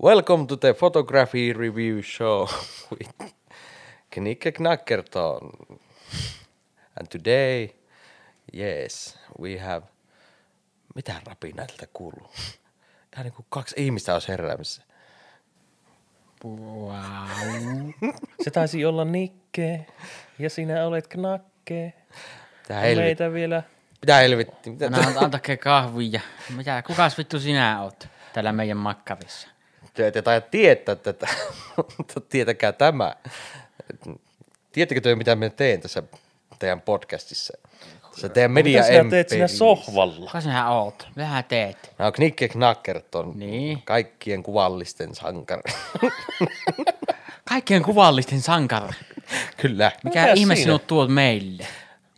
Welcome to the photography review show with Knikke Knackerton. And today, yes, we have... Mitä rapinaa tältä kuuluu? Ihan niin kuin kaksi ihmistä olisi heräämässä. Wow. Se taisi olla Nikke ja sinä olet Knakke. Mitä helvetti? Meitä vielä. Mitä helvetti? Mitä Anna, anta, antakaa kahvia. Mitä, kukas vittu sinä oot täällä meidän makkarissa? Te ette taida tietää tätä, mutta tietäkää tämä. Tiedättekö te, mitä me teen tässä teidän podcastissa? Tässä teidän media Mitä sinä teet siinä emperissä. sohvalla? Kuka sinä oot? Vähän teet. Mä oon Knikke Knackerton, Niin. kaikkien kuvallisten sankari. Kaikkien kuvallisten sankari. Kyllä. Mikä Mikä ihme sinut tuot meille?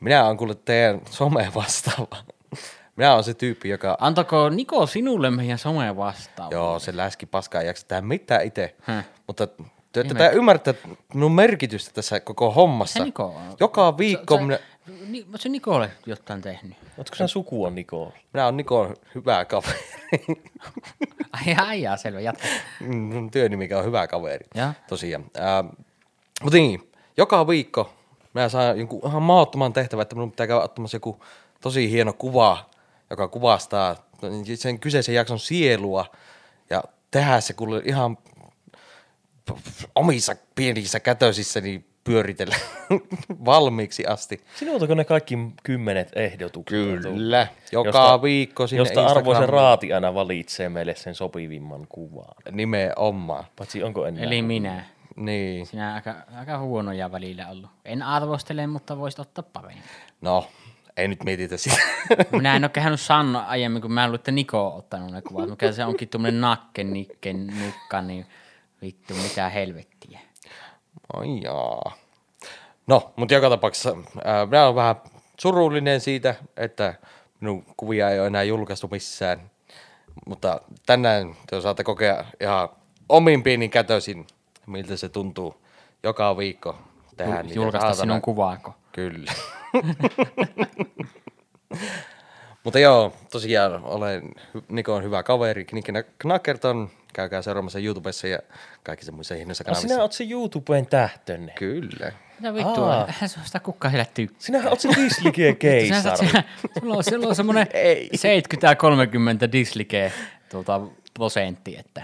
Minä oon kuule teidän some vastaava. Minä oon se tyyppi, joka... Antako Niko sinulle meidän some vastaan? Joo, se läski paskaa ei jaksa tehdä mitään itse. Häh. Mutta te ette tää ymmärtää minun merkitystä tässä koko hommassa. Se Niko on. Joka viikko Se, minä, Ni, se Nikolle jotain tehnyt. Oletko sinä sukua Nikolle? minä oon Nikon hyvä kaveri. Ai ai, jaa, selvä, jatka. Mun työnimikä on hyvä kaveri. Ja? Tosiaan. Ää, mutta niin, joka viikko mä saan jonkun ihan mahdottoman tehtävän, että minun pitää käydä ottamassa joku tosi hieno kuva, joka kuvastaa sen kyseisen jakson sielua ja tehdä se kuule ihan omissa pienissä kätösissä niin pyöritellä valmiiksi asti. Sinultako ne kaikki kymmenet ehdotukset? Kyllä, joka Josta- viikko sinne Josta arvoisen raati aina valitsee meille sen sopivimman kuvan. Nimenomaan. Paitsi onko enää? Eli minä. Niin, Sinä aika, aika huonoja välillä ollut. En arvostele, mutta voisit ottaa paremmin. no, ei nyt mietitä sitä. Minä en ole kehannut sanoa aiemmin, kun mä luulen, että Niko on ottanut ne kuvat. Mikä se onkin tuommoinen nakke, nikke, nukka, niin vittu mitä helvettiä. Ai jaa. No, mutta joka tapauksessa ää, minä olen vähän surullinen siitä, että minun kuvia ei ole enää julkaistu missään. Mutta tänään te saatte kokea ihan omin pienin kätösin, miltä se tuntuu joka viikko tehdä Julkaista sinun kuvaako. Kyllä. Mutta joo, tosiaan olen hy- Nikon hyvä kaveri, Knackerton. Käykää seuraamassa YouTubessa ja kaikissa muissa Ah, kanavissa. sinä oot se YouTuben tähtönne. Kyllä. Mitä vittua, Aa. eihän se sitä kukaan heillä tykkää. Sinähän oot se Dislige keisari. Sulla on, sulla on semmoinen Ei. 70-30 dislike tuota, prosentti, että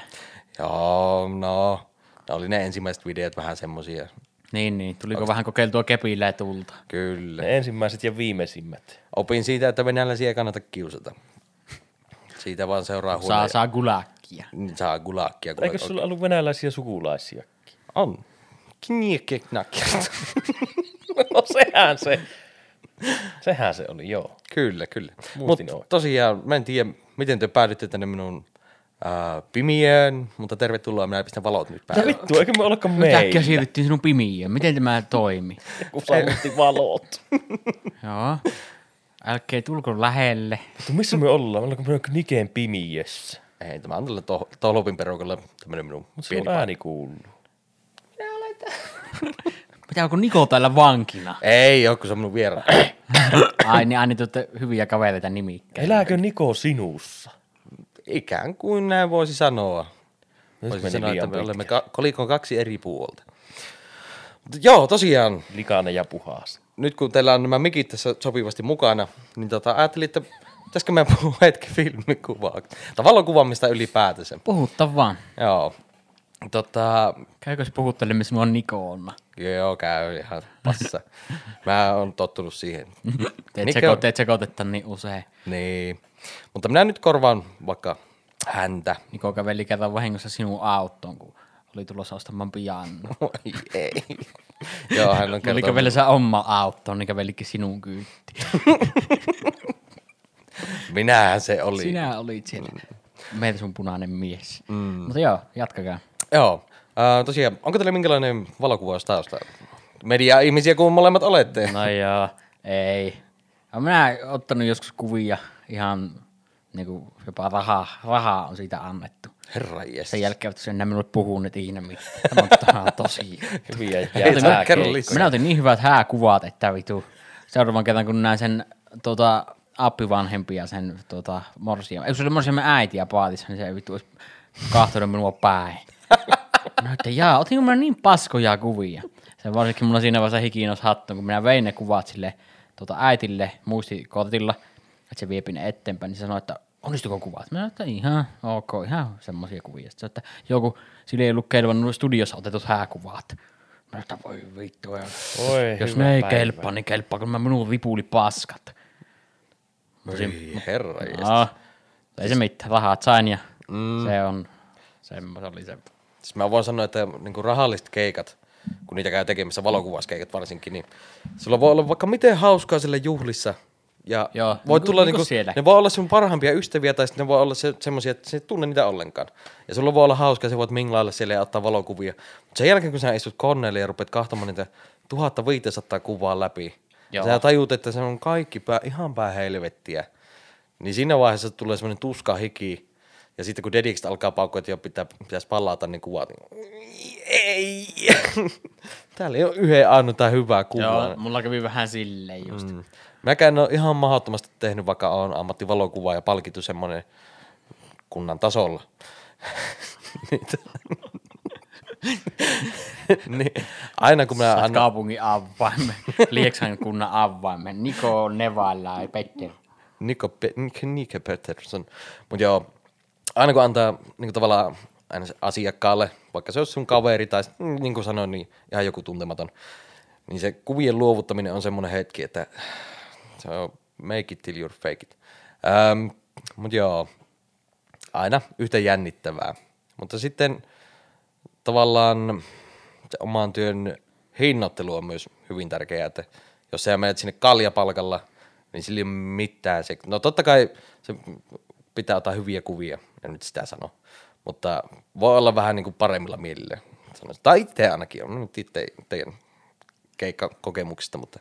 Joo, no. Ne oli ne ensimmäiset videot vähän semmosia. Niin, niin. Tuliko vähän kokeiltua kepillä ja tulta? Kyllä. Ne ensimmäiset ja viimeisimmät. Opin siitä, että venäläisiä ei kannata kiusata. Siitä vaan seuraa huonoja. Saa, saa gulakkia. Niin, Saa gulakkia. Eikö on- sulla ollut venäläisiä sukulaisia? On. Knikke Knackerton. No sehän se. Sehän se oli, joo. Kyllä, kyllä. Mutta oikein. tosiaan, mä en tiedä, miten te päädytte tänne minun äh, pimiöön, mutta tervetuloa, minä pistän valot nyt päälle. vittu, eikö me olekaan Yhtäkkiä meillä? siirryttiin sinun pimiöön. Miten tämä toimi? Kun sammutti valot. Joo. Älkää tulko lähelle. Vittu, missä me ollaan? Ollaanko me Nikeen pimiössä? Ei, tämä on tällä to- Tolopin perukalla tämmönen minun Mutta se pieni paikka. ääni kuuluu. Mitä onko Niko täällä vankina? Ei kun se on minun vieraan. Ai niin, aina tuotte hyviä kavereita nimikkäin. Elääkö Niko sinussa? Ikään kuin näin voisi sanoa. Nyt Voisi sanoa, että me pitkä. olemme ka- kolikon kaksi eri puolta. Mutta joo, tosiaan, Likainen ja puhas. nyt kun teillä on nämä mikit tässä sopivasti mukana, niin tota, ajattelin, että pitäisikö me puhua hetken filmikuvaa. Tai valokuvaamista ylipäätänsä. Puhutta vaan. Joo. Tota, Käykös puhuttelemme sinua Nikoonna? joo, käy ihan passa. Mä oon tottunut siihen. Teet, Mikä seko, on- teet sekoitetta niin usein. Niin. Mutta minä nyt korvaan vaikka häntä. Niko käveli kerran vahingossa sinun autoon, kun oli tulossa ostamaan piano. Oi, ei. joo, hän on Oli kertonut. kävellä se oma autoon, niin kävelikin sinun kyytiin. Minähän se oli. Sinä olit siellä. Meitä sun punainen mies. Mm. Mutta joo, jatkakaa. Joo. Uh, tosiaan, onko teillä minkälainen valokuvaus tausta? Media-ihmisiä kuin molemmat olette. No joo, ei. Ja minä ottanut joskus kuvia ihan niinku jopa rahaa, rahaa on siitä annettu. Herra jes. Sen jälkeen olet enää minulle puhunut ikinä mitään. Tämä on tosi. Hyviä lisää. Minä otin niin hyvät hääkuvat, että vitu. Seuraavan kerran kun näin sen tota, appivanhempia sen tota, morsia. Eikö se oli morsiamme äiti ja paatissa, niin se ei vittu olisi kahtonut minua päin. No, että jaa, otinko minä niin paskoja kuvia? Se varsinkin mulla siinä vaiheessa hiki nousi hattuun, kun minä vein ne kuvat sille tuota, äitille muistikortilla, että se viepi ne eteenpäin, niin se sanoi, että onnistuko kuvat? Mä sanoin, että ihan ok, ihan semmoisia kuvia. Sitten, että joku, sillä ei ollut kelvannut studiossa otetut hääkuvat. Mä sanoin, että voi vittu, ja Oi, jos ne ei päivä. kelpaa, niin kelpaa, kun mä minun vipuli paskat. Ei, herra No, ei se mitään, rahat sain ja mm. se on, se oli se. Siis mä voin sanoa, että niin rahalliset keikat, kun niitä käy tekemässä, valokuvauskeikat varsinkin, niin sulla voi olla vaikka miten hauskaa sille juhlissa. Ja Joo, voi niin tulla niin kuin niinku, ne voi olla sun parhaimpia ystäviä tai sitten ne voi olla se, semmoisia, että sä et tunne niitä ollenkaan. Ja sulla voi olla hauskaa, sä voit minglailla siellä ja ottaa valokuvia. Mutta sen jälkeen, kun sä istut koneelle ja rupeat kahtomaan niitä 1500 kuvaa läpi, ja Joo. sä tajut, että se on kaikki pää, ihan pää helvettiä, niin siinä vaiheessa tulee semmoinen tuska hiki, ja sitten kun dedikset alkaa paukkua, että jo pitää, pitäisi palata niin kuvat, niin ei. Täällä ei ole yhden ainoa hyvää kuvaa. Joo, mulla kävi vähän silleen just. Mm. Mäkään en ole ihan mahdottomasti tehnyt, vaikka on ammattivalokuva ja palkittu semmoinen kunnan tasolla. Niin, aina kun mä Saat annan, kaupungin avaimen, Lieksan kunnan avaimen, Niko Nevalla ja Petter. Niko, Pe- Nik- Nike Pettersson. Mutta joo, aina kun antaa niin tavallaan aina asiakkaalle, vaikka se olisi sun kaveri tai mm, niin kuin sanoin, niin ihan joku tuntematon, niin se kuvien luovuttaminen on semmoinen hetki, että se on make it till you're fake it. Ähm, Mutta joo, aina yhtä jännittävää. Mutta sitten tavallaan se oman työn hinnoittelu on myös hyvin tärkeää, että jos sä menet sinne kaljapalkalla, niin sillä ei ole mitään. Se, no totta kai se pitää ottaa hyviä kuvia, en nyt sitä sano, mutta voi olla vähän niin kuin paremmilla mielillä. sanoisin. Tai itse ainakin, on nyt itse teidän keikkakokemuksista, mutta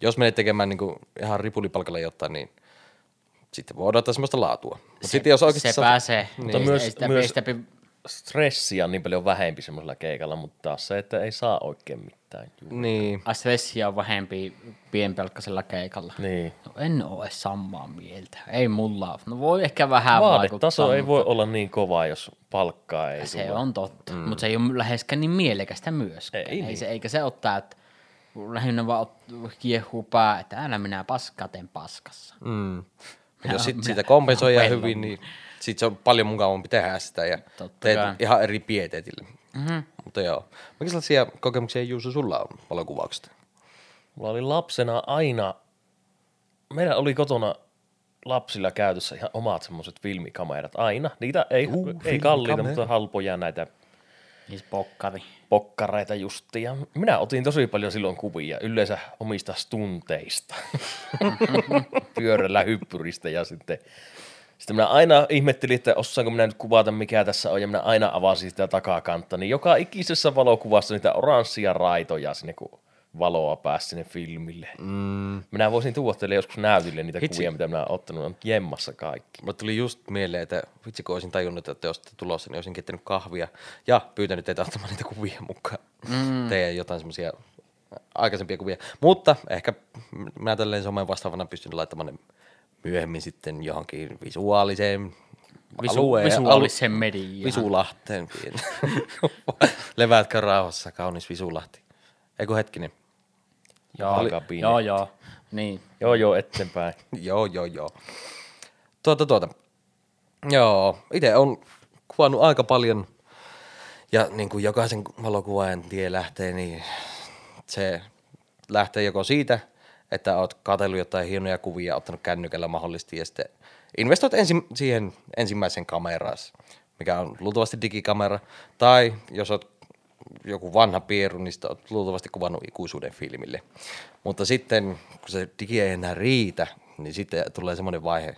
jos menet tekemään niin kuin ihan ripulipalkalla jotain, niin sitten voi odottaa semmoista laatua. Mutta sitten jos oikeasti se saat- pääsee, Mutta ei, myös- sitä, myös- sitä, pi- Stressi on niin paljon vähempi semmoisella keikalla, mutta taas se, että ei saa oikein mitään. Juu. Niin, a, stressia on vähempi pienpelkkaisella keikalla. Niin. No, en ole samaa mieltä. Ei mulla ole. No voi ehkä vähän vaikuttaa. Vaadetaso ei voi olla niin kova, jos palkkaa ei Se tule. on totta, mm. mutta se ei ole läheskään niin mielekästä myöskään. Ei Ei, niin. se, eikä se ottaa, että lähinnä vaan kiehuu pää, että älä minä paskaa teen paskassa. Mm. Minä- jos sit minä- siitä kompensoi hyvin, niin sit se on paljon mukavampi tehdä sitä ja Totta teet kai. ihan eri pieteetillä. Mm-hmm. Mutta joo. Mikä sellaisia kokemuksia Juuso sulla on valokuvauksesta? Mulla oli lapsena aina, meillä oli kotona lapsilla käytössä ihan omat semmoiset filmikamerat aina. Niitä ei, uh, ei kalliita, mutta halpoja näitä Siis pokkari. Pokkareita justi. Ja minä otin tosi paljon silloin kuvia, yleensä omista stunteista. Pyörällä hyppyristä ja sitten sitten minä aina ihmettelin, että osaanko minä nyt kuvata, mikä tässä on, ja minä aina avasin sitä takakantta, niin joka ikisessä valokuvassa niitä oranssia raitoja sinne, kun valoa pääsi sinne filmille. Mm. Minä voisin tuoda teille joskus näytille niitä Hitsi. kuvia, mitä minä olen ottanut, on jemmassa kaikki. Mulle tuli just mieleen, että vitsi kun olisin tajunnut, että te olisitte tulossa, niin olisin keittänyt kahvia ja pyytänyt teitä ottamaan niitä kuvia mukaan. Mm. Teidän jotain semmoisia aikaisempia kuvia. Mutta ehkä mä tälleen somen vastaavana pystyn laittamaan ne myöhemmin sitten johonkin visuaaliseen Visu, alueen. visuaalisen mediaan. Visulahteen. Leväätkö rauhassa, kaunis Visulahti. Eikö hetkinen? Joo, Alkapiine. joo, joo. Niin. Joo, joo, eteenpäin. Joo, joo, joo. Tuota, tuota. Joo, itse on kuvannut aika paljon. Ja niin kuin jokaisen valokuvaajan tie lähtee, niin se lähtee joko siitä, että oot katsellut jotain hienoja kuvia, ottanut kännykällä mahdollisesti ja sitten investoit ensi, siihen ensimmäisen kameraan, mikä on luultavasti digikamera. Tai jos oot joku vanha pieru, niin sitä oot luultavasti kuvannut ikuisuuden filmille. Mutta sitten, kun se digi ei enää riitä, niin sitten tulee semmoinen vaihe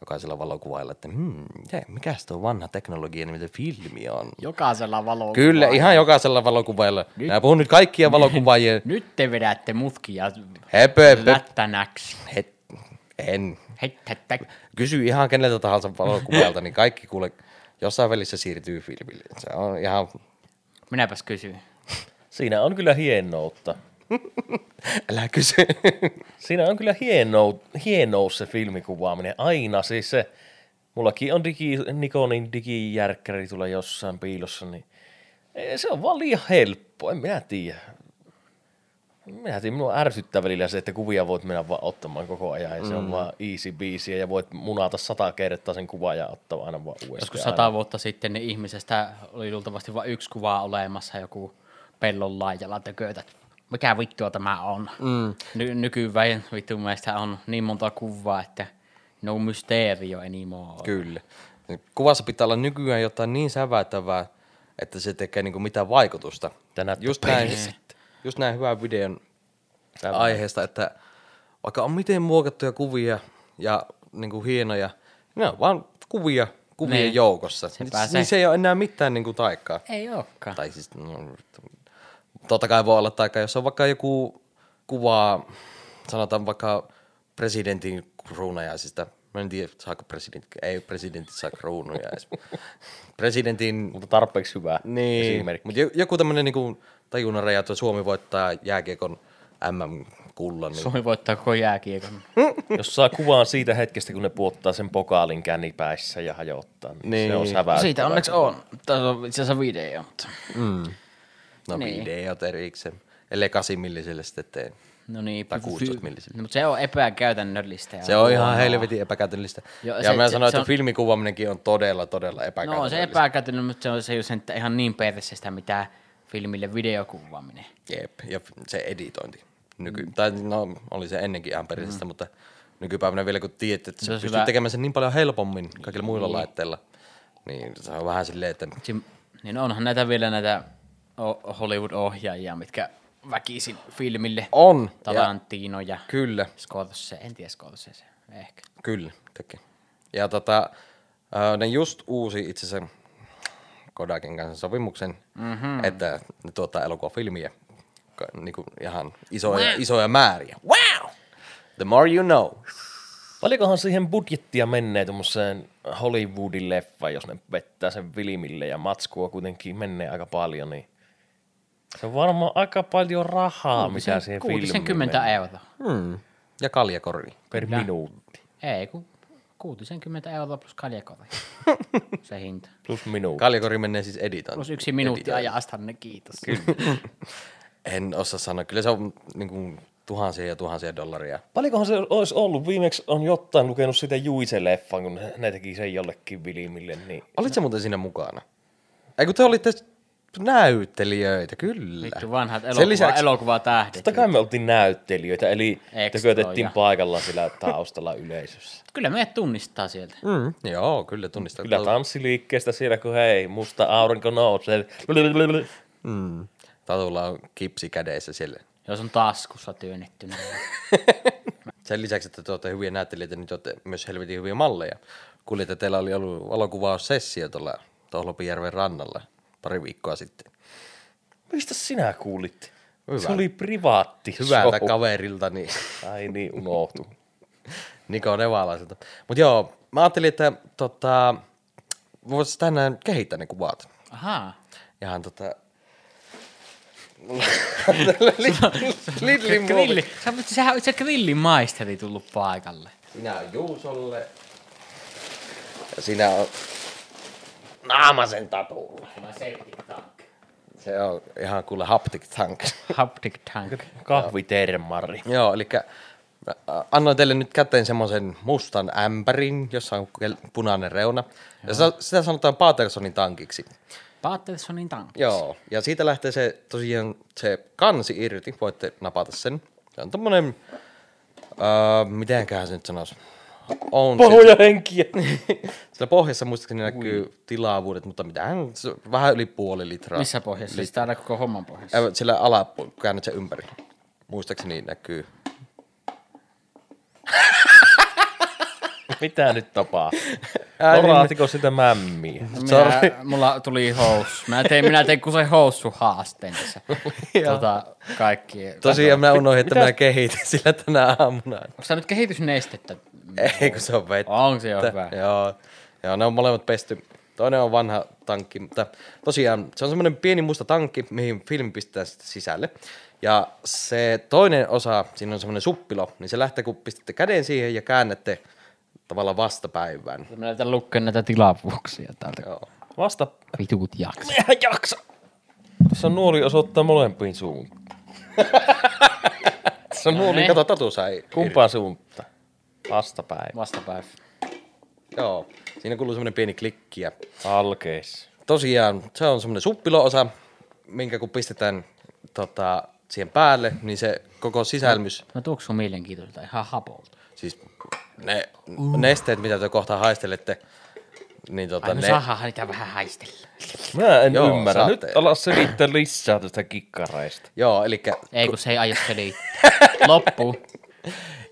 jokaisella valokuvailla, että hmm, je, mikäs tuo vanha teknologia, niin mitä filmi on. Jokaisella valo. Kyllä, ihan jokaisella valokuvailla. Nyt- Mä puhun nyt kaikkia valokuvaajien. Nyt te vedätte mutkia Höpö, höpö. lättänäksi. Het, en. Het, het, het. Kysy ihan keneltä tahansa valokuvaajalta, niin kaikki kuule jossain välissä siirtyy filmille. Se on ihan, Minäpäs kysyin. Siinä on kyllä hienoutta. älä kysy. Siinä on kyllä hieno, hienous se filmikuvaaminen aina. Siis se, Mullakin on digi, Nikonin digijärkkäri tulee jossain piilossa, niin ei, se on vaan liian helppo, en minä tiedä. Minä tiedän, minua ärsyttää välillä se, että kuvia voit mennä vaan ottamaan koko ajan ja se on vaan easy biisiä ja voit munata sata kertaa sen kuvan ja ottaa aina vaan uudestaan. Joskus sata vuotta sitten niin ihmisestä oli luultavasti vain yksi kuva olemassa, joku pellon laajalla tökötä. Mikä vittua tämä on? Mm. Ny- nykyään vittu meistä on niin monta kuvaa, että no mysteerio anymore. Kyllä. Kuvassa pitää olla nykyään jotain niin sävätävää, että se tekee niinku mitään vaikutusta. Tänä just näin, just näin hyvän videon aiheesta, että vaikka on miten muokattuja kuvia ja niinku hienoja, ne on vaan kuvia kuvien Niin. joukossa. Se Niin, pääsee- niin se ei ole enää mitään niinku taikkaa. Ei olekaan. Tai siis, no, totta kai voi olla taika, jos on vaikka joku kuva, sanotaan vaikka presidentin kruunajaisista. Mä en tiedä, saako presidentti, ei presidentti saa kruunuja edes. Presidentin, Mutta tarpeeksi hyvä niin, esimerkki. mutta joku tämmönen niinku tajunnan raja, että Suomi voittaa jääkiekon MM-kullan. Niin. Suomi voittaa koko jääkiekon. Jos saa kuvaan siitä hetkestä, kun ne puottaa sen pokaalin kännipäissä ja hajottaa, niin, Niin. se on säväyttävä. Siitä onneksi on. Tässä on itse asiassa video, mutta... No Niin. videot erikseen. Ellei 8 milliselle sitten tee. No niin, Tai py- 16 py- millisellä. No, mutta se on epäkäytännöllistä. Se on ihan helvetin epäkäytännöllistä. Joo, ja se- mä sanoin, että on- filmikuvaaminenkin on todella, todella No epäkäytännöllistä. se epäkäytännöllinen, mutta se on se just, että ihan niin persestä, mitä filmille videokuvaaminen. Jep, ja se editointi. Nyky, mm. Tai no, oli se ennenkin ihan perisestä, mm. mutta nykypäivänä vielä kun tiedät, että Se pystyt hyvä- tekemään sen niin paljon helpommin kaikilla muilla niin. laitteilla, niin se on vähän silleen, että Sim- niin onhan näitä vielä näitä Hollywood-ohjaajia, mitkä väkisin filmille. on. Ja, Tarantino ja kyllä, Scorsese, en tiedä Scorsese, ehkä. kyllä, teki. Ja tota, ne just uusi itse asiassa Kodakin kanssa sopimuksen, mm-hmm. että ne tuottaa elokuvafilmiä ka- niinku ihan isoja, wow. isoja määriä. Wow! The more you know. Paljonkohan siihen budjettia menee tuommoiseen Hollywoodin leffa, jos ne vettää sen filmille ja matskua kuitenkin menee aika paljon, niin se on varmaan aika paljon rahaa, mitä siihen filmiin 60 menee euroa. Hmm. Ja kaljakori. per minuutti. Ei, kun 60 euroa plus kaljakori. se hinta. Plus minuutti. Kaljakori menee siis editointiin. Plus yksi minuutti ajasta, ne kiitos. En osaa sanoa. Kyllä se on niin kuin, tuhansia ja tuhansia dollaria. Paljonkohan se olisi ollut? Viimeksi on jotain lukenut sitä Juise-leffan, kun ne teki sen jollekin filmille, niin Olit se muuten siinä mukana? Ei kun te olitte näyttelijöitä, kyllä. Vittu vanhat Sen elokuva, lisäksi- elokuvatähdet. totta kai me oltiin näyttelijöitä, eli tökötettiin paikalla sillä taustalla yleisössä. Kyllä meidät tunnistaa sieltä. Mm, joo, kyllä tunnistan. Kyllä tanssiliikkeestä siellä, kun hei, musta aurinko nousee. Mm. Tatulla on kipsi kädessä siellä. Jos on taskussa työnnettynä. Sen lisäksi, että te olette hyviä näyttelijöitä, niin te olette myös helvetin hyviä malleja. Kuulin, että teillä oli ollut valokuvaussessio tuolla Tohlopijärven rannalla pari viikkoa sitten. Mistä sinä kuulit? Hyvä. Se oli privaatti Hyvältä show. kaverilta, niin Ai niin, unohtu. Niko Nevalaiselta. Mutta joo, mä ajattelin, että tota, voisi tänään kehittää ne kuvat. Ahaa. Ihan tota... Lidlin Grilli. Sä, sehän on itse grillin maisteri tullut paikalle. Sinä on Juusolle. Ja sinä on Naamasen tatulla. Se on ihan kuule haptic tank. Haptic tank. Kahvitermari. Joo, eli annoin teille nyt käteen semmoisen mustan ämpärin, jossa on punainen reuna. Ja sitä, sitä sanotaan Patersonin tankiksi. Pattersonin tank. Joo, ja siitä lähtee se tosiaan se kansi irti, voitte napata sen. Se on tommonen, öö, mitenköhän se nyt sanoisi, on Pahoja henkiä. Siellä pohjassa muistaakseni näkyy tilavuudet, mutta mitään, se vähän yli puoli litraa. Missä pohjassa? Siis täällä koko homman pohjassa. Siellä alapuolella, kun käännät sen ympäri. Muistaakseni näkyy. Mitä nyt tapaa? Ää, niin- sitä mämmiä? Minä, mulla tuli houssu. Minä tein, minä tein kun se houssu haasteen tässä. tota, kaikki. Tosiaan mä unohdin, että Mitä? mä kehitin sillä tänä aamuna. Onko se nyt kehitysnestettä? Ei, kun se on vettä. On se jo hyvä. Joo, joo, ne on molemmat pesty. Toinen on vanha tankki, mutta tosiaan se on semmoinen pieni musta tankki, mihin filmi pistää sitten sisälle. Ja se toinen osa, siinä on semmoinen suppilo, niin se lähtee, kun pistätte käden siihen ja käännätte tavallaan vastapäivään. Mä näytän lukkeen näitä tilavuuksia täältä. Joo. Vasta Vitut jaksa. Eihän jaksa. Tässä nuoli osoittaa molempiin suuntaan. Tässä on No nuoli, niin. Kato, Tatu sai. kumpaan suuntaan. Vastapäivä. Vastapäivä. Joo. Siinä kuuluu semmoinen pieni klikki ja Alkeis. tosiaan se on semmoinen suppilo-osa, minkä kun pistetään tota, siihen päälle, niin se koko sisälmys, No tuoksuu mielenkiintoiselta ihan hapolta. Siis ne nesteet, mitä te kohta haistelette, niin tota, Ai no ne, saadaan niitä vähän haistella. Mä en Joo, ymmärrä. saatte. Nyt ala selittää lisää tästä kikkareista. joo, eli Ei kun se ei aio selittää. Loppu.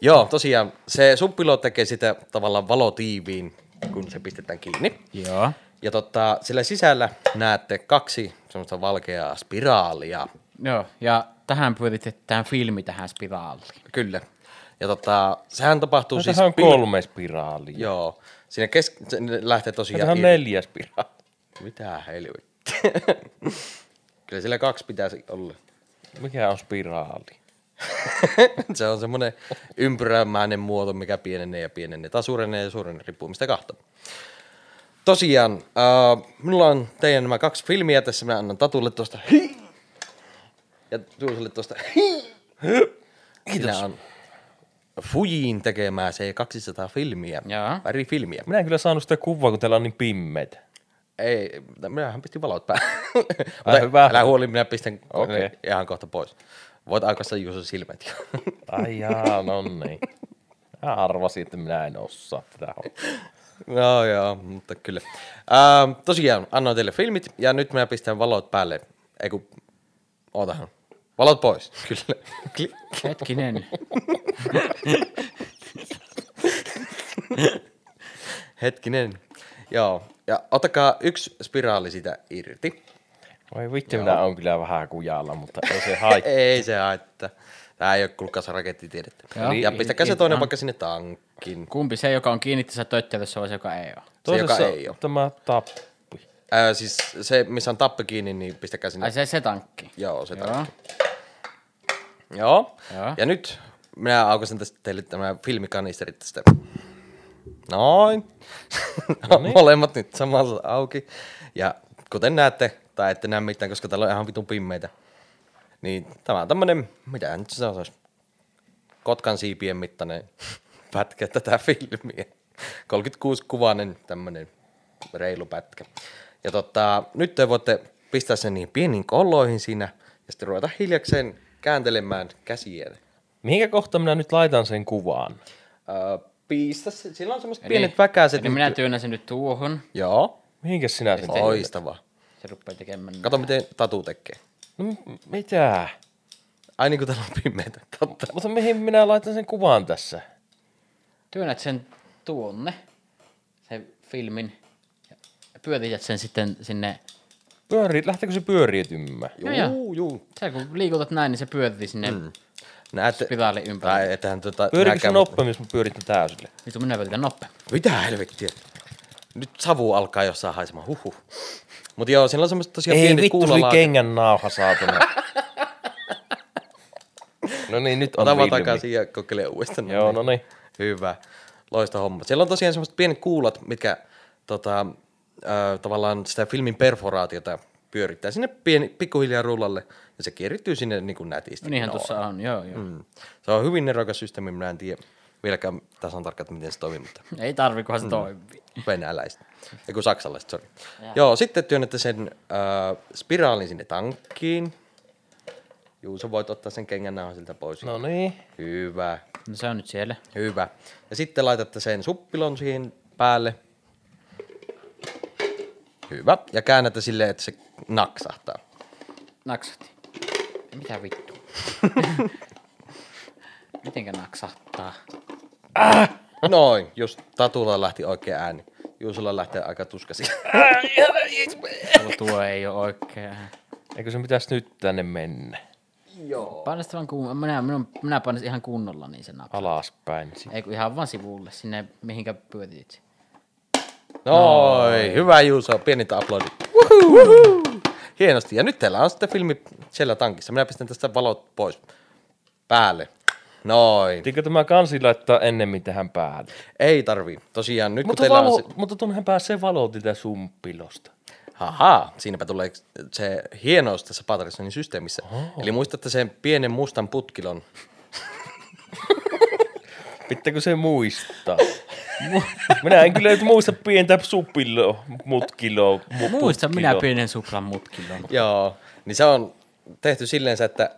joo, tosiaan se suppilo tekee sitä tavallaan valotiiviin, kun se pistetään kiinni. Joo. Ja tota, sillä sisällä näette kaksi semmoista valkeaa spiraalia. Joo, ja tähän pyöritetään filmi tähän spiraaliin. Kyllä. Ja tota, sehän tapahtuu No, siis... tähän on kolme spiraalia. Joo. Siinä kes... se lähtee tosiaan... Tähän on neljä spiraalia. Mitä helvettiä. Kyllä sillä kaksi pitäisi olla. Mikä on spiraali? se on semmoinen ympyrämäinen muoto, mikä pienenee ja pienenee. Tai suurenee ja suurenee, riippuu mistä kahtoo. Tosiaan, äh, minulla on teidän nämä kaksi filmiä tässä. Minä annan Tatulle tuosta ja Juusolle tuosta hi- Siinä on Fujin tekemää se 200 filmiä, Joo. värifilmiä. Minä en kyllä saanut sitä kuvaa, kun teillä on niin pimmeitä. Ei, minähän pistin valot päälle. Ai, Mutta hyvä. Älä huoli, minä pistän Okei. okay. ihan kohta pois. Voit aikaista Juuson silmät jo. Ai jaa, no niin. Mä arvasin, että minä en osaa tätä no joo, mutta kyllä. Ähm, tosiaan, annoin teille filmit ja nyt minä pistän valot päälle. Ei kun, ootahan. Valot pois, kyllä. Klik. Hetkinen. Hetkinen. Joo, ja ottakaa yksi spiraali sitä irti. Voi vittu, minä on kyllä vähän kujalla, mutta ei se haittaa. Ei se haittaa. Tää ei ole kuulkaas rakettitiedettä. Joo. Ja pistäkää se toinen vaikka sinne tankkiin. Kumpi se, joka on kiinni tässä töttelössä vai se, joka ei ole? Toisessa joka ei oo. tämä tappi. Ää, siis se, missä on tappi kiinni, niin pistäkää sinne. Ai se, se tankki. Joo, se Joo. tankki. Joo. Joo. Ja nyt minä aukasin tästä teille tämä filmikanisterit tästä. Noin. No niin. Molemmat nyt samalla auki. Ja kuten näette, tai ette näe mitään, koska täällä on ihan vitun pimmeitä. Niin tämä on tämmönen, mitä nyt se olisi, kotkan siipien mittainen pätkä tätä filmiä. 36 kuvainen tämmönen reilu pätkä. Ja tota, nyt te voitte pistää sen niihin pieniin kolloihin siinä ja sitten ruveta hiljakseen kääntelemään käsiä. Mihinkä kohta minä nyt laitan sen kuvaan? Öö, pistä se, sillä on semmoiset pienet väkäiset. Eli minä työnnän sen nyt tuohon. Joo, Mihinkä sinä sen teet? loistavaa. Se rupeaa tekemään. Kato miten Tatu tekee. No m- mitä? Ai niin kuin täällä on pimeitä, totta. Mutta mihin minä laitan sen kuvan tässä? Työnnät sen tuonne, sen filmin, ja pyörität sen sitten sinne. Pyörii, lähteekö se pyöriytymään? Joo, joo. Juu, juu. Se kun liikutat näin, niin se pyörii sinne mm. Näette, spiraalin ympäri. tai ettehän tota... Pyöriikö se nopeammin, jos mä pyöritän täysille? Vittu, minä pyöritän nopeammin. Mitä helvettiä? Nyt savu alkaa jossain haisemaan, huhhuh. Mutta joo, siellä on semmoiset tosiaan Ei pienet vittu, se oli kuulalaat. kengän nauha saatana. no niin, nyt on Ota vaan takaisin ja kokeile uudestaan. Joo, no niin. Hyvä. Loista homma. Siellä on tosiaan semmoiset pienet kuulat, mitkä tota, äh, tavallaan sitä filmin perforaatiota pyörittää sinne pieni, pikkuhiljaa rullalle ja se kierrittyy sinne niin kuin nätisti. No niinhän tuossa on, joo, joo. Mm. Mm. Se on hyvin nerokas systeemi, minä en tiedä vieläkään tasan tarkkaan, miten se toimii, mutta Ei tarvi, kunhan se toimii. venäläistä. Eiku saksalaista, sorry. Joo, sitten työnnätte sen äh, spiraalin sinne tankkiin. Juuso, voit ottaa sen kengän nauhan siltä pois. No niin. Hyvä, No se on nyt siellä. hyvä. Ja sitten laitatte sen suppilon siihen päälle. Hyvä. Ja käännätte silleen, että se naksahtaa. Naksahti. Mitä vittu? Mitenkä naksahtaa? Noin, just Tatulla lähti oikea ääni. Juusolla lähtee aika tuskasi. Tuo, tuo ei ole oikein. Eikö se pitäisi nyt tänne mennä? Paina sitä vaan kun... Minä, minä, minä painan ihan kunnolla niin se napsa. Alaspäin. Ei kun ihan vaan sivulle, sinne mihinkä pyöritit. sen. Noin, hyvä Juuso, pienit aplodit. Uhuhu. Hienosti. Ja nyt teillä on sitten filmi siellä tankissa. Minä pistän tästä valot pois päälle. Noin. Pitääkö tämä kansi laittaa ennemmin tähän päälle? Ei tarvi. Tosiaan nyt Mutta, kun teillä valo, on se... mutta tuonnehän pääsee valo tätä sumpilosta. Haha, siinäpä tulee se hienous tässä Patresonin systeemissä. Oh. Eli muistatte sen pienen mustan putkilon. Pitääkö se muistaa? Minä en kyllä muista pientä supilo, mutkilo, mu, Muista minä pienen suplan mutkilon. Joo, niin se on tehty silleen, että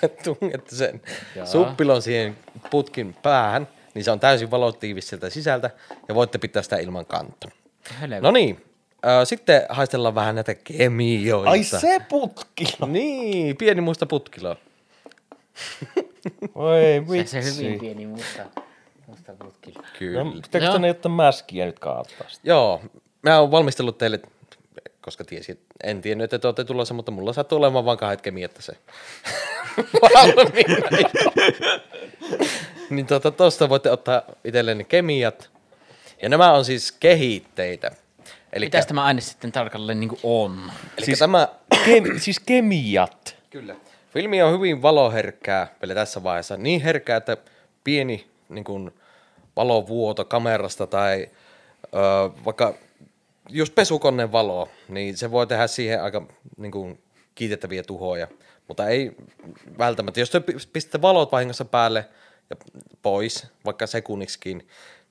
te tungette sen Jaa. suppilon siihen putkin päähän, niin se on täysin valotiivis sieltä sisältä ja voitte pitää sitä ilman kantta. No niin, sitten haistellaan vähän näitä kemioita. Ai se putkilo. Niin, pieni musta putkilo. Oi Se, vitsi. se hyvin pieni musta, putkilo. Kyllä. No, pitääkö tänne jotain mäskiä nyt kaataa? sitten? Joo, mä oon valmistellut teille, koska tiesin, en tiennyt, että te olette tulossa, mutta mulla sattuu olemaan vaan kahdet kemiat se. Valmiina. niin tota, tosta voitte ottaa itsellenne kemiat. Ja nämä on siis kehitteitä. Eli Mitäs tämä aine sitten tarkalleen niin on? siis, Siis- tämä, Kem, siis kemiat. kyllä. Filmi on hyvin valoherkkää vielä tässä vaiheessa. Niin herkkää, että pieni niin kuin, valovuoto kamerasta tai ö, vaikka just pesukoneen valo, niin se voi tehdä siihen aika niin kuin, kiitettäviä tuhoja. Mutta ei välttämättä. Jos te pi- pistätte valot vahingossa päälle ja pois, vaikka sekunniksikin,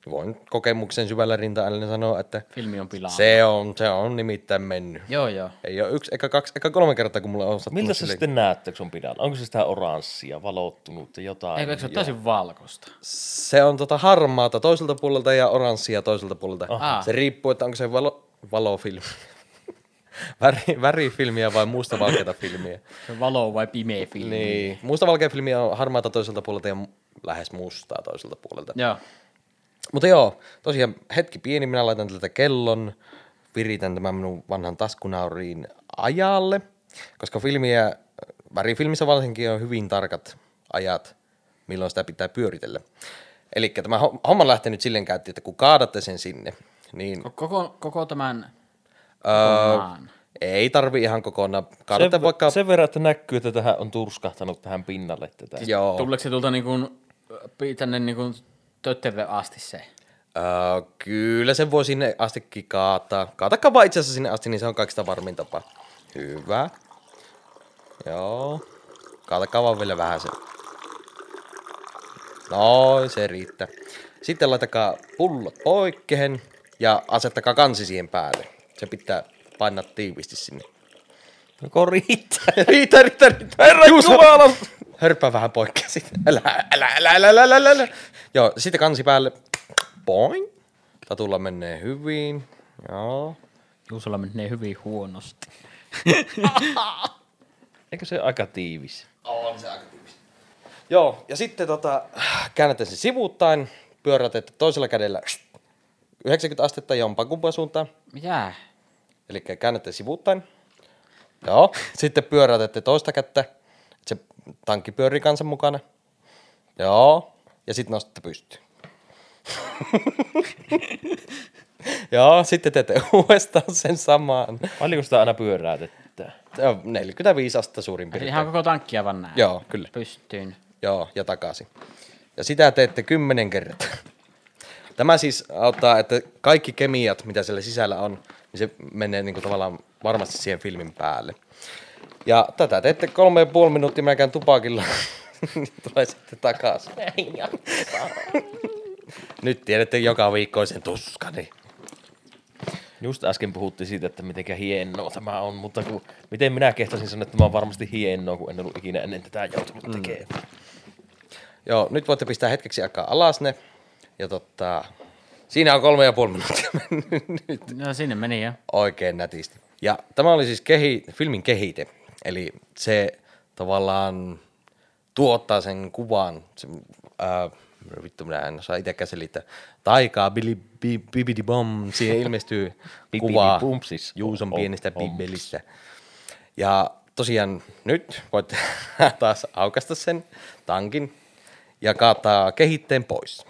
voin kokemuksen syvällä rinta sanoa, että Filmi on pilaa. se on, se on nimittäin mennyt. Joo, joo. Ei ole yksi, eikä kaksi, eikä kolme kertaa, kun mulla on sattunut Miltä se silleen- sitten näette, kun se on pidalla? Onko se sitä oranssia, valottunutta, jotain? Eikö se ole täysin valkoista? Se on tota harmaata toiselta puolelta ja oranssia toiselta puolelta. Aha. Se riippuu, että onko se valo, valofilmi. Väri, värifilmiä vai mustavalkeata filmiä. Se valo vai pimeä filmi? Niin, mustavalkea filmiä on harmaata toiselta puolelta ja mu- lähes mustaa toiselta puolelta. Joo. Mutta joo, tosiaan hetki pieni, minä laitan tältä kellon, viritän tämän minun vanhan taskunauriin ajalle, koska filmiä, värifilmissä varsinkin on hyvin tarkat ajat, milloin sitä pitää pyöritellä. Eli tämä hom- homma lähtee nyt silleen käytti, että kun kaadatte sen sinne, niin Koko, koko tämän öö, maan. ei tarvi ihan kokonaan. Kaadatte sen, vaikka... sen verran, että näkyy, että tähän on turskahtanut tähän pinnalle tätä. joo. Tuleeko se tuolta niin kuin, tänne niin kuin tötterille asti se? Öö, kyllä se voi sinne astikin kaataa. Kaatakaa vaan itse asiassa sinne asti, niin se on kaikista varmin tapa. Hyvä. Joo. Kaatakaa vaan vielä vähän se. Noin, se riittää. Sitten laitakaa pullot poikkeen ja asettakaa kansi siihen päälle. Se pitää painaa tiivisti sinne. Joko riittää? riitä, riitä, riitä. Herra Jumala! Hörppää vähän poikkeen sitten. Älä, älä, älä, älä, älä, älä, älä. Joo, sitten kansi päälle. Boing. Tatulla menee hyvin. Joo. Juusolla menee hyvin huonosti. Eikö se aika tiivis? On se aika tiivis. Joo, ja sitten tota, käännätte sen sivuuttain, pyörätette toisella kädellä 90 astetta jompaan kumpaan suuntaan. Mitä? Eli käännätte sivuuttain. Joo, sitten pyörätette toista kättä, että se tankki pyörii kanssa mukana. Joo, ja sitten nostatte pystyyn. Joo, sitten teette uudestaan sen samaan. Paljonko sitä aina on 45 astetta suurin Eli piirtein. ihan koko tankkia vaan näin. Joo, kyllä. Pystyyn. Joo, ja takaisin. Ja sitä teette kymmenen kertaa. Tämä siis auttaa, että kaikki kemiat, mitä siellä sisällä on, niin se menee niin kuin tavallaan varmasti siihen filmin päälle. Ja tätä teette kolme ja puoli minuuttia, minä käyn tupakilla, tulee sitten takaisin. Nyt tiedätte joka viikkoisen tuskani. Just äsken puhuttiin siitä, että miten hienoa tämä on, mutta kun, miten minä kehtasin sanoa, että tämä on varmasti hienoa, kun en ollut ikinä ennen tätä joutunut tekemään. Joo, nyt voitte pistää hetkeksi aikaa alas ne. Ja totta, siinä on kolme ja puoli minuuttia mennyt nyt. No sinne meni jo. oikein nätisti. Ja tämä oli siis kehi, filmin kehite, eli se tavallaan tuottaa sen kuvan, se, ää, vittu minä en osaa itsekään selittää, taikaa, bili, bi, bibidi bom, siihen ilmestyy kuva siis. Juuson pienestä bibelistä. Ja tosiaan nyt voitte taas aukasta sen tankin ja kaataa kehitteen pois.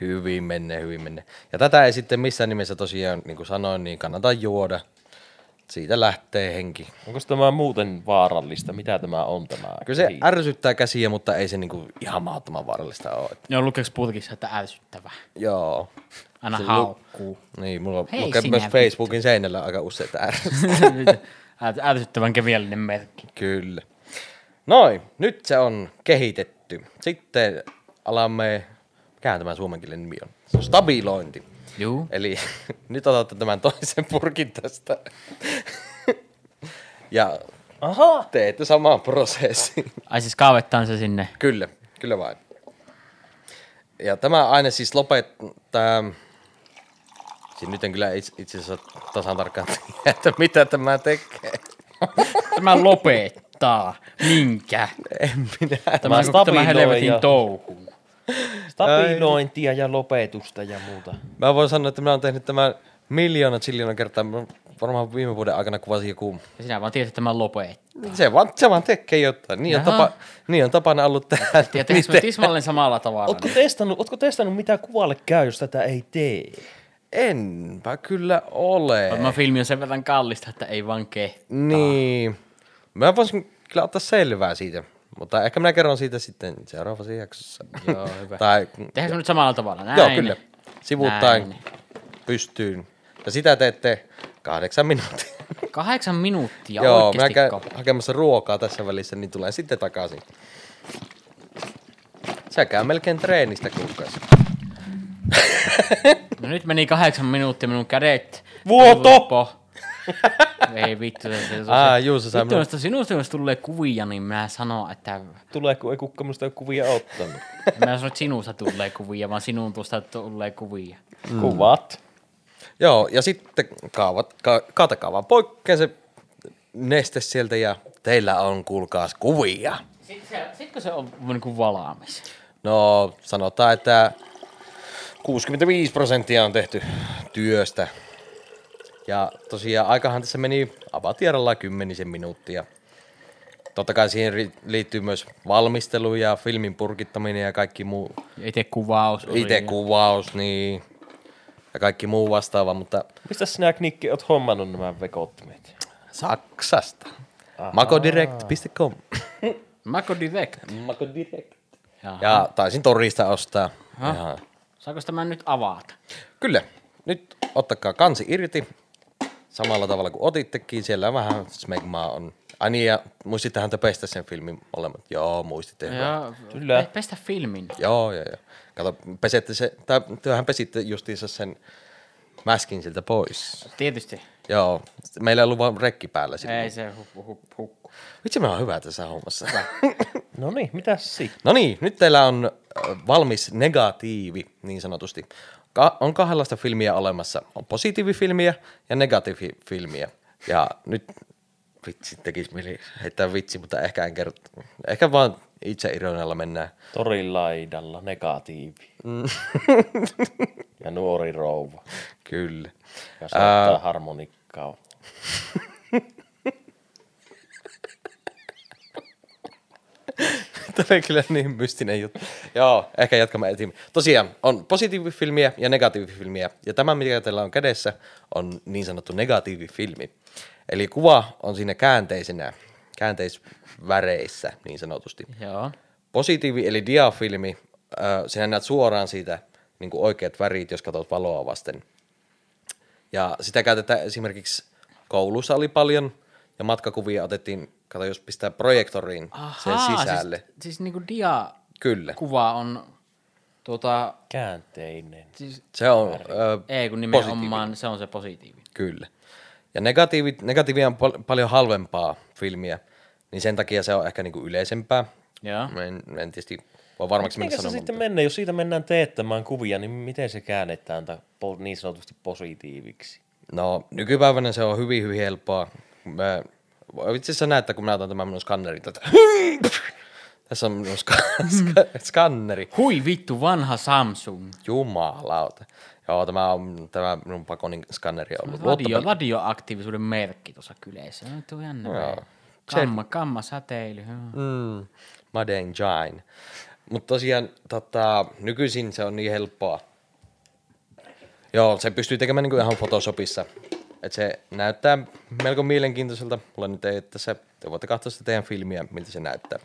Hyvin menee, hyvin menee. Ja tätä ei sitten missään nimessä tosiaan, niin kuin sanoin, niin kannata juoda. Siitä lähtee henki. Onko tämä muuten vaarallista? Mitä tämä on tämä? Kyllä se kehi? ärsyttää käsiä, mutta ei se niinku ihan mahdottoman vaarallista ole. Joo, lukeeko putkissa, että ärsyttävä. joo. Aina Se lu- haukkuu. Niin, mulla Hei, lukee sinä myös Facebookin seinällä aika usein, että ärsyttää. Ärt- Ärsyttävän keviallinen merkki. Kyllä. Noin, nyt se on kehitetty. Sitten alamme, mikähän tämä suomenkielinen nimi on stabilointi. Juu. Eli nyt otatte tämän toisen purkin tästä. ja Aha! teette saman prosessin. Ai siis kaavettaan se sinne. kyllä, kyllä vain. Ja tämä aine siis lopettaa... Siis nyt en kyllä itse, itse asiassa tasan tarkkaan tiedä, että mitä tämä tekee. Tämä lopettaa. Minkä? En minä. Tämä, Tämä helvetin ja- touhu. Stabilointia ja lopetusta ja muuta. Mä voin sanoa, että minä olen tehnyt tämän miljoona chiljoona kertaa. Mä varmaan viime vuoden aikana kuvasin joku... Ja sinä vaan tiedät, että tämä lopettaa. Se vaan, se vaan tekee jotain. Niin on, Jaha. tapa, niin on tapana ollut tehdä. Ja tehdäänkö me tismalleen samalla tavalla? Ootko Niin? testannut, ootko testannut mitä kuvalle käy, jos tätä ei tee? Enpä kyllä ole. Mä filmi on sen verran kallista, että ei vaan kehtaa. Niin. Mä voisin kyllä ottaa selvää siitä. Mutta ehkä minä kerron siitä sitten seuraavassa jaksossa. Joo, hyvä. tai, Tehdäänkö nyt samalla tavalla? Näin. joo, kyllä. Sivuuttain Näin. pystyyn. Ja sitä teette kahdeksan minuuttia. Kahdeksan minuuttia Joo, minä käyn hakemassa ruokaa tässä välissä, niin tulen sitten takaisin. Se käy melkein treenistä kuukausi. No nyt meni kahdeksan minuuttia minun kädet. Vuoto! Loppo. Ei vittu. Se, se, Aa, juu, se sai vittu, jos sinusta jos tulee kuvia, niin mä sanon, että... Tuleeko ei kukaan musta kuvia ottanut? Mä en sano, että sinusta tulee kuvia, vaan sinun tuosta tulee kuvia. Mm. Kuvat. Joo, ja sitten kaavat, ka, kaatakaa vaan poikkea se neste sieltä ja teillä on, kuulkaas, kuvia. Sitten se, sit kun se on niin kuin valaamis. No, sanotaan, että 65 prosenttia on tehty työstä. Ja tosiaan aikahan tässä meni avatieralla kymmenisen minuuttia. Totta kai siihen liittyy myös valmistelu ja filmin purkittaminen ja kaikki muu, itse kuvaus. itse ja- kuvaus, niin, ja kaikki muu vastaava, mutta Mistä sinä, Knikki, oot hommannut nämä vekottimet? Saksasta. Makodirect.com Mako Direct. Makodirect. Jaha. Ja taisin torista ostaa. Aha. Ihan. Saako tämä nyt avata? Kyllä. Nyt ottakaa kansi irti. Samalla tavalla kuin otittekin. Siellä vähän smegmaa on. Ai niin, ja muistittehan te pestä sen filmin molemmat. Joo, muistitte. Ja, Kyllä. pe- Pestä filmin. Joo, joo, joo. Kato, pesette se, tai työhän pesitte justiinsa sen mäskin siltä pois. Tietysti. Joo, meillä ei ollut vaan rekki päällä silloin. Ei se hukku. hukku, hukku. Vitsi, mä oon hyvä tässä hommassa. No niin, mitäs sitten? No niin, nyt teillä on valmis negatiivi, niin sanotusti. Ka- on kahdenlaista filmiä olemassa. On positiivifilmiä ja negatiivifilmiä. Ja nyt vitsi tekisi mieli heittää vitsi, mutta ehkä en kerro. Ehkä vaan itse ironialla mennään. Torin laidalla negatiivi. ja nuori rouva. Kyllä. Ja soittaa harmonikkaa. Tämä kyllä niin mystinen juttu. Joo, ehkä jatkamme eteenpäin. Tosiaan, on positiivifilmiä ja negatiivifilmiä. Ja tämä, mikä teillä on kädessä, on niin sanottu negatiivifilmi. Eli kuva on siinä käänteisenä, käänteisväreissä niin sanotusti. Joo. Positiivi eli diafilmi, äh, sinä näet suoraan siitä niin kuin oikeat värit, jos katsot valoa vasten. Ja sitä käytetään esimerkiksi koulussa oli paljon, ja matkakuvia otettiin, kato jos pistää projektoriin sen sisälle. Siis, siis niinku dia Kyllä, kuva on tuota, Käänteinen. siis, se on ö, ei kun nimenomaan se on se positiivi. Kyllä. Ja negatiivi, negatiivia on pal- paljon halvempaa filmiä, niin sen takia se on ehkä niinku yleisempää. Joo. Mä en, en tietysti voi varmaksi mennä sanomaan. sitten mennä, jos siitä mennään teettämään kuvia, niin miten se käännetään po- niin sanotusti positiiviksi? No, nykypäivänä se on hyvin, hyvin helppoa. Mä, itse asiassa näette, kun mä otan tämän minun skannerin tätä. Tässä on minun ska- ska- skanneri. Hui vittu, vanha Samsung. Jumalauta. Joo, tämä on tämä minun pakonin skanneri on ollut. Radio, radioaktiivisuuden merkki tuossa kyleissä. No, tuo jännä. Joo. Kamma, kamma, säteily. Mm, Made in China. Mutta tosiaan tota, nykyisin se on niin helppoa. Joo, se pystyy tekemään niinku ihan Photoshopissa. Että se näyttää melko mielenkiintoiselta. Mulla nyt ei tässä, te voitte katsoa sitä teidän filmiä, miltä se näyttää.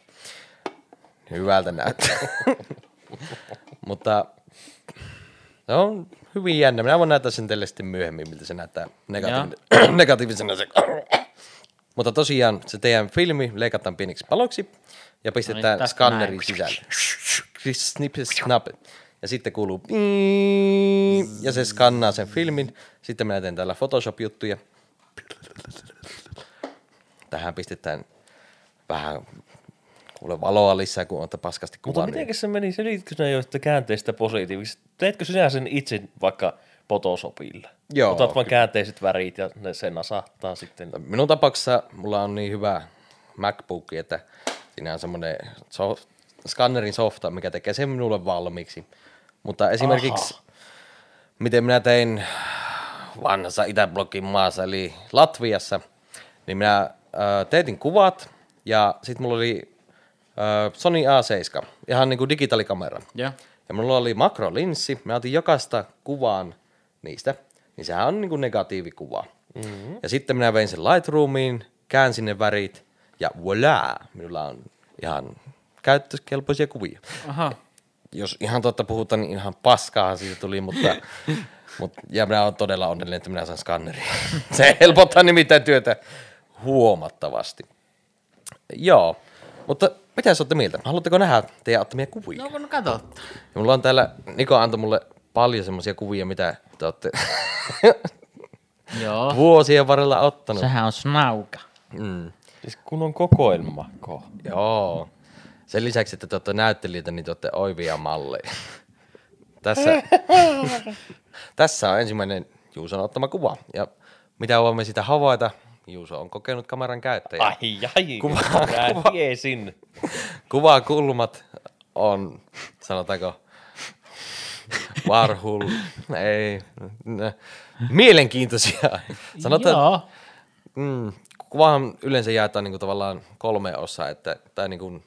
Hyvältä näyttää. Mutta se on hyvin jännä. Minä voin näyttää sen teille sitten myöhemmin, miltä se näyttää negatiivi- negatiivisena. Se. Mutta tosiaan se teidän filmi leikataan pieniksi paloiksi ja pistetään No niin, näin. sisälle. Snip, snap. Ja sitten kuuluu ja se skannaa sen filmin. Sitten minä teen täällä Photoshop-juttuja. Tähän pistetään vähän kuule valoa lisää, kun olette paskasti Mutta kuvannut. miten se meni? Selitkö sinä jo että käänteistä positiivisesti? Teetkö sinä sen itse vaikka Photoshopilla? Joo, Otat vain käänteiset värit ja ne sen nasahtaa sitten. Minun tapauksessa mulla on niin hyvä MacBook, että siinä on semmoinen so- skannerin softa, mikä tekee sen minulle valmiiksi. Mutta esimerkiksi, Aha. miten minä tein vanhassa Itäblogin maassa, eli Latviassa, niin minä äh, teetin kuvat ja sitten mulla oli äh, Sony A7, ihan niin kuin digitaalikamera. Joo. Ja mulla oli makrolinssi, mä otin jokaista kuvaan niistä, niin sehän on niinku negatiivikuva. Mm-hmm. Ja sitten minä vein sen Lightroomiin, käänsin ne värit ja voilà, minulla on ihan käyttökelpoisia kuvia. Aha. Jos ihan totta puhutaan, niin ihan paskaahan siitä tuli, mutta, mutta ja minä olen todella onnellinen, että minä saan skannerin. Se helpottaa nimittäin työtä huomattavasti. Joo, mutta mitä olette mieltä? Haluatteko nähdä teidän ottamia kuvia? No, no kato. Ja mulla on täällä, Niko antoi mulle paljon semmoisia kuvia, mitä te olette Joo. vuosien varrella ottanut. Sehän on snauka. Mm. Siis kun on kokoelma. Ko. Joo. Sen lisäksi, että te olette näyttelijöitä, niin te olette oivia malleja. Tässä, tässä on ensimmäinen Juuson ottama kuva. Ja mitä voimme sitä havaita? Juuso on kokenut kameran käyttäjä. Ai ai, Kuva- kuva- tiesin. Kuvakulmat on, sanotaanko, varhul, ei, nä- mielenkiintoisia. Sanotaan, Joo. mm, kuvahan yleensä jaetaan niinku tavallaan kolme osaa, että tai niinku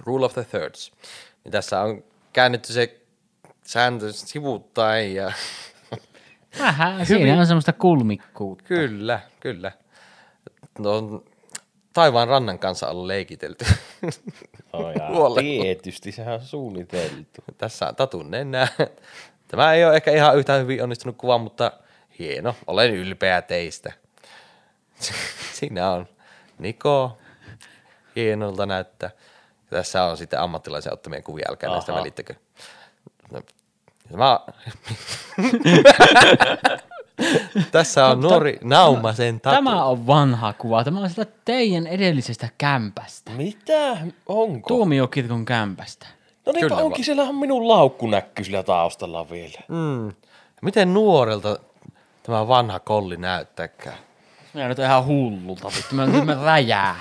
rule of the thirds. Niin tässä on käännetty se sääntö sivuuttain ja Vähän. Siinä on semmoista kulmikkuutta. kyllä, kyllä. No, taivaan rannan kanssa on leikitelty. Oh, ja tietysti, sehän on suunniteltu. Tässä on tatun nenä. Tämä ei ole ehkä ihan yhtä hyvin onnistunut kuva, mutta hieno. Olen ylpeä teistä. Siinä on Niko. Hienolta näyttää. Tässä on sitten ammattilaisen ottamien kuvia, älkää näistä välittäkö. No, Mä... Tässä on nuori Naumasen tatu. Tämä on vanha kuva. Tämä on sitä teidän edellisestä kämpästä. Mitä? Onko? Tuomiokirkon kämpästä. no niinpä Kyllä onkin, siellä on minun laukku näkyy sillä taustalla vielä. Mm. Miten nuorelta tämä vanha kolli näyttääkään? Minä nyt ihan hullulta, vittu. Mä mä räjään.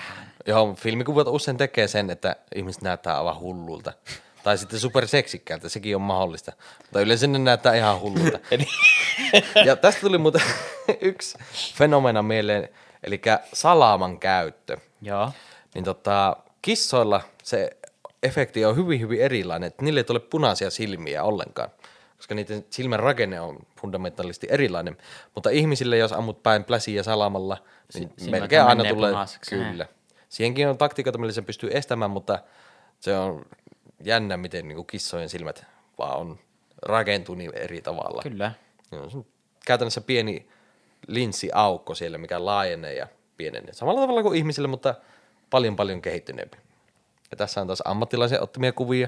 Joo, filmikuvat usein tekee sen, että ihmiset näyttää aivan hullulta. Tai sitten superseksikkäältä, sekin on mahdollista. Mutta yleensä ne näyttää ihan hullulta. ja tästä tuli muuten yksi fenomena mieleen, eli salaman käyttö. Joo. Niin tota, kissoilla se efekti on hyvin, hyvin erilainen, että niille ei tule punaisia silmiä ollenkaan, koska niiden silmän rakenne on fundamentaalisti erilainen. Mutta ihmisille, jos ammut päin pläsiä salamalla, niin silmät melkein aina tulee, punaiseksi, kyllä. Siihenkin on taktiikoita, millä se pystyy estämään, mutta se on jännä, miten niin kissojen silmät vaan on rakentunut niin eri tavalla. Kyllä. Joo, se on käytännössä pieni linssiaukko siellä, mikä laajenee ja pienenee. Samalla tavalla kuin ihmisille, mutta paljon paljon kehittyneempi. Ja tässä on taas ammattilaisen ottamia kuvia.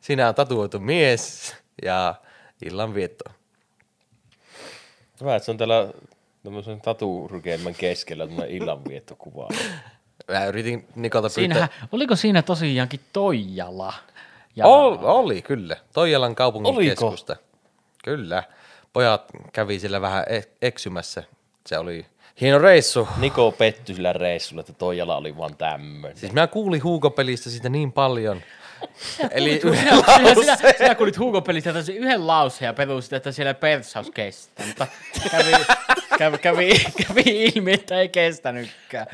Siinä on tatuoitu mies ja illanvietto. Hyvä, että se on täällä tämmöisen taturykelmän keskellä tämmöinen illanviettokuva. Mä yritin Nikolta Siinähän, pyytää. oliko siinä tosiaankin Toijala? Ja Ol, oli, kyllä. Toijalan kaupungin Oliko? keskusta. Kyllä. Pojat kävi siellä vähän e- eksymässä. Se oli hieno reissu. Niko pettyi sillä reissulla, että Toijala oli vaan tämmöinen. Siis mä kuulin Huuko-pelistä siitä niin paljon. Eli Sinä, sinä, sinä, sinä kuulit Hugo pelistä täysin yhden lauseen ja perusit, että siellä persaus kestää, mutta kävi, kävi, kävi, kävi ilmi, että ei kestänytkään.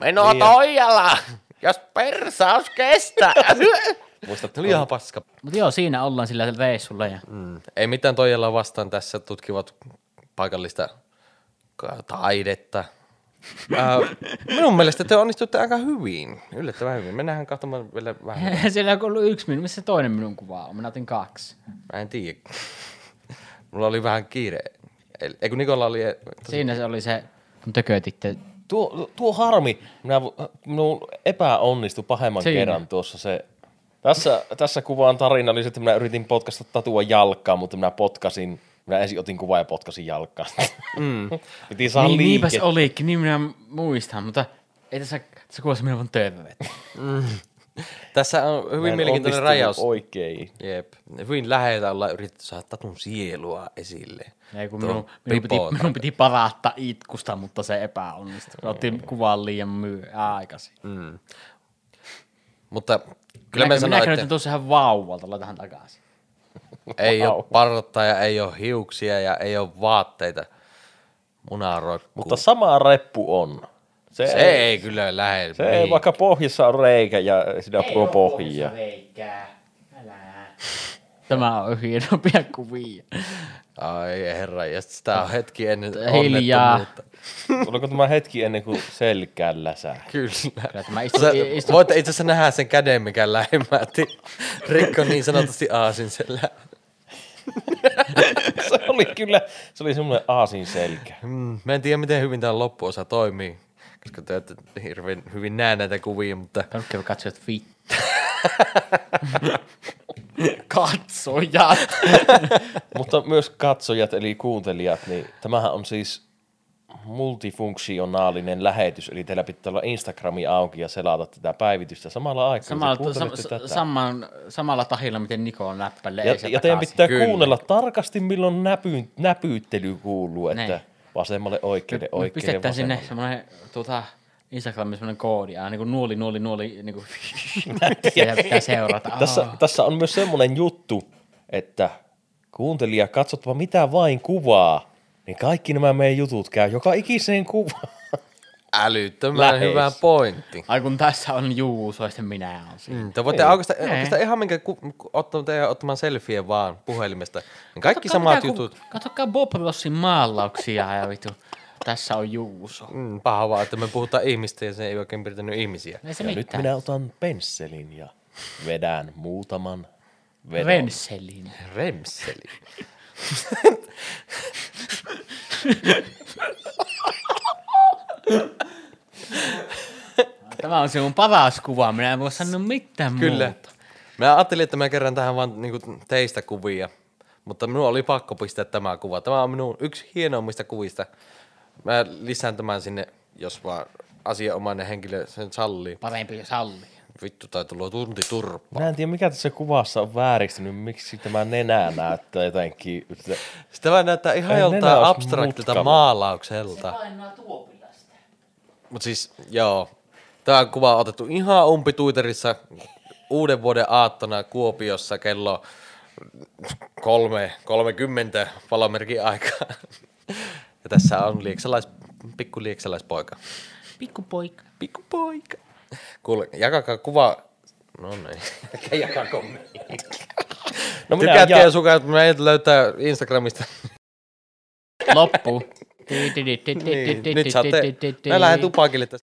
Meno Toijala, jos persaus kestää. Muistat, Tuli ihan paska. Mutta joo, siinä ollaan sillä reissulla ja Mm. Ei mitään Toijalaa vastaan tässä tutkivat paikallista ka- taidetta. Ää, minun mielestä te onnistutte aika hyvin, yllättävän hyvin. Mennään katsomaan vielä vähän. Siellä on ollut yksi minun, missä se toinen minun kuva on? Minä otin kaksi. Mä en tiedä. Mulla oli vähän kiire. El- Eikö Nikola oli... Siinä se oli se, kun tökötitte. Tuo, tuo harmi, minä, minun epäonnistui pahemman. Siinä. kerran tuossa se. Tässä, tässä kuvaan tarina oli se, että minä yritin potkasta tatua jalkaa, mutta minä potkasin, minä ensin otin kuvaa ja potkasin jalkaa. Mm. Piti saada Niin, niinpäs liike. olikin, niin minä muistan, mutta ei tässä, tässä kuvassa minä vaan tövet. Tässä on Mä hyvin en mielenkiintoinen rajaus. Oikein. Jep. Hyvin läheltä ollaan yritetty saada tatun sielua esille. Ei, kun minun, minun, piti, minun piti parattaa itkusta, mutta se epäonnistui. Mä Otin kuvan liian myö, aikaisin. Mm. Mutta kyllä Minä, me minä sanoin, näytän että tuossa ihan vauvalta, laitahan takaisin. Ei Wow. ole partaa ja ei ole hiuksia ja ei ole vaatteita. Munaroikku. Mutta sama reppu on. Se, se ei kyllä lähde. se ei, vaikka pohjassa on reikä ja siinä on pohjia. Tämä on hienompia kuvia. Ai herra, ja sit sitä on hetki ennen Hiljaa. onnettomuutta. Oliko tämä hetki ennen kuin selkään läsää? Kyllä. Kyllä tämä istui, Sä, istui, voitte itse asiassa nähdä sen käden, mikä lähimäti. Rikko niin sanotusti aasin sellä. se oli kyllä, se oli semmoinen aasin selkä. Mm, mä en tiedä, miten hyvin tämä loppuosa toimii, koska te ette hirveän hyvin näe näitä kuvia, mutta Pelkkä katsojat vittu. Katsojat. Mutta myös katsojat eli kuuntelijat, niin tämähän on siis multifunktionaalinen lähetys, eli teillä pitää olla Instagrami auki ja selata tätä päivitystä samalla aikaa. Samalla, sam, saman, samalla tahilla, miten Niko on näppäilee. ja, ja teidän pitää Kyllä. kuunnella tarkasti, milloin näpy, näpyyttely kuuluu, että Niin. vasemmalle oikealle, Me oikealle pistetään sinne semmoinen tuota, Instagramin semmoinen koodi, aina niin kuin nuoli, nuoli, nuoli, niin kuin pitää seurata. Tässä, tässä on myös semmoinen juttu, että kuuntelija, katsotpa mitä vain kuvaa, niin kaikki nämä meidän jutut käy joka ikiseen kuvaan. älyttömän Lähes. hyvä pointti. Ai kun tässä on Juuso ja sitten minä on siinä. Mm, te voitte oikeastaan, Ei. oikeastaan ihan minkä ku, ku- ottamaan, teidän ottamaan selfie vaan puhelimesta. Niin kaikki Katsokaa samat mitä jutut. Katsokaa Bob Rossin maalauksia ja vittu. Tässä on Juuso. Mm, paha vaan, että me puhutaan ihmistä ja se ei oikein piirtänyt ihmisiä. Ei se Ja nyt minä otan pensselin ja vedän muutaman vedon. Renselin. Remseli. Tämä on sinun paras kuva, minä en voi sanoa mitään Kyllä. muuta. Mä ajattelin, että mä kerran tähän vaan niinku teistä kuvia, mutta minun oli pakko pistää tämä kuva. Tämä on minun yksi hienoimmista kuvista. Mä lisään tämän sinne, jos vaan asianomainen henkilö sen sallii. Parempi jos salli. Vittu, tai tulla tunti turpaa. Mä en tiedä, mikä tässä kuvassa on vääristynyt, miksi tämä nenä näyttää jotenkin. Sitä vaan näyttää ihan joltain abstraktilta maalaukselta. Painaa tuopilasta. Mutta siis, joo. Tämä kuva on otettu ihan umpituiterissa uuden vuoden aattona Kuopiossa kello kolme, 30 palomerkin aikaa. Ja tässä on lieksalais, pikku lieksalaispoika. Pikkupoika. Pikkupoika. Kuule, jakakaa kuva. No niin. Jakaa kommentti. No minä Tykkäätkö ja- ja sukat, meidät löytää Instagramista. Loppu. niin, nyt saatte, mä lähden tupakille tästä.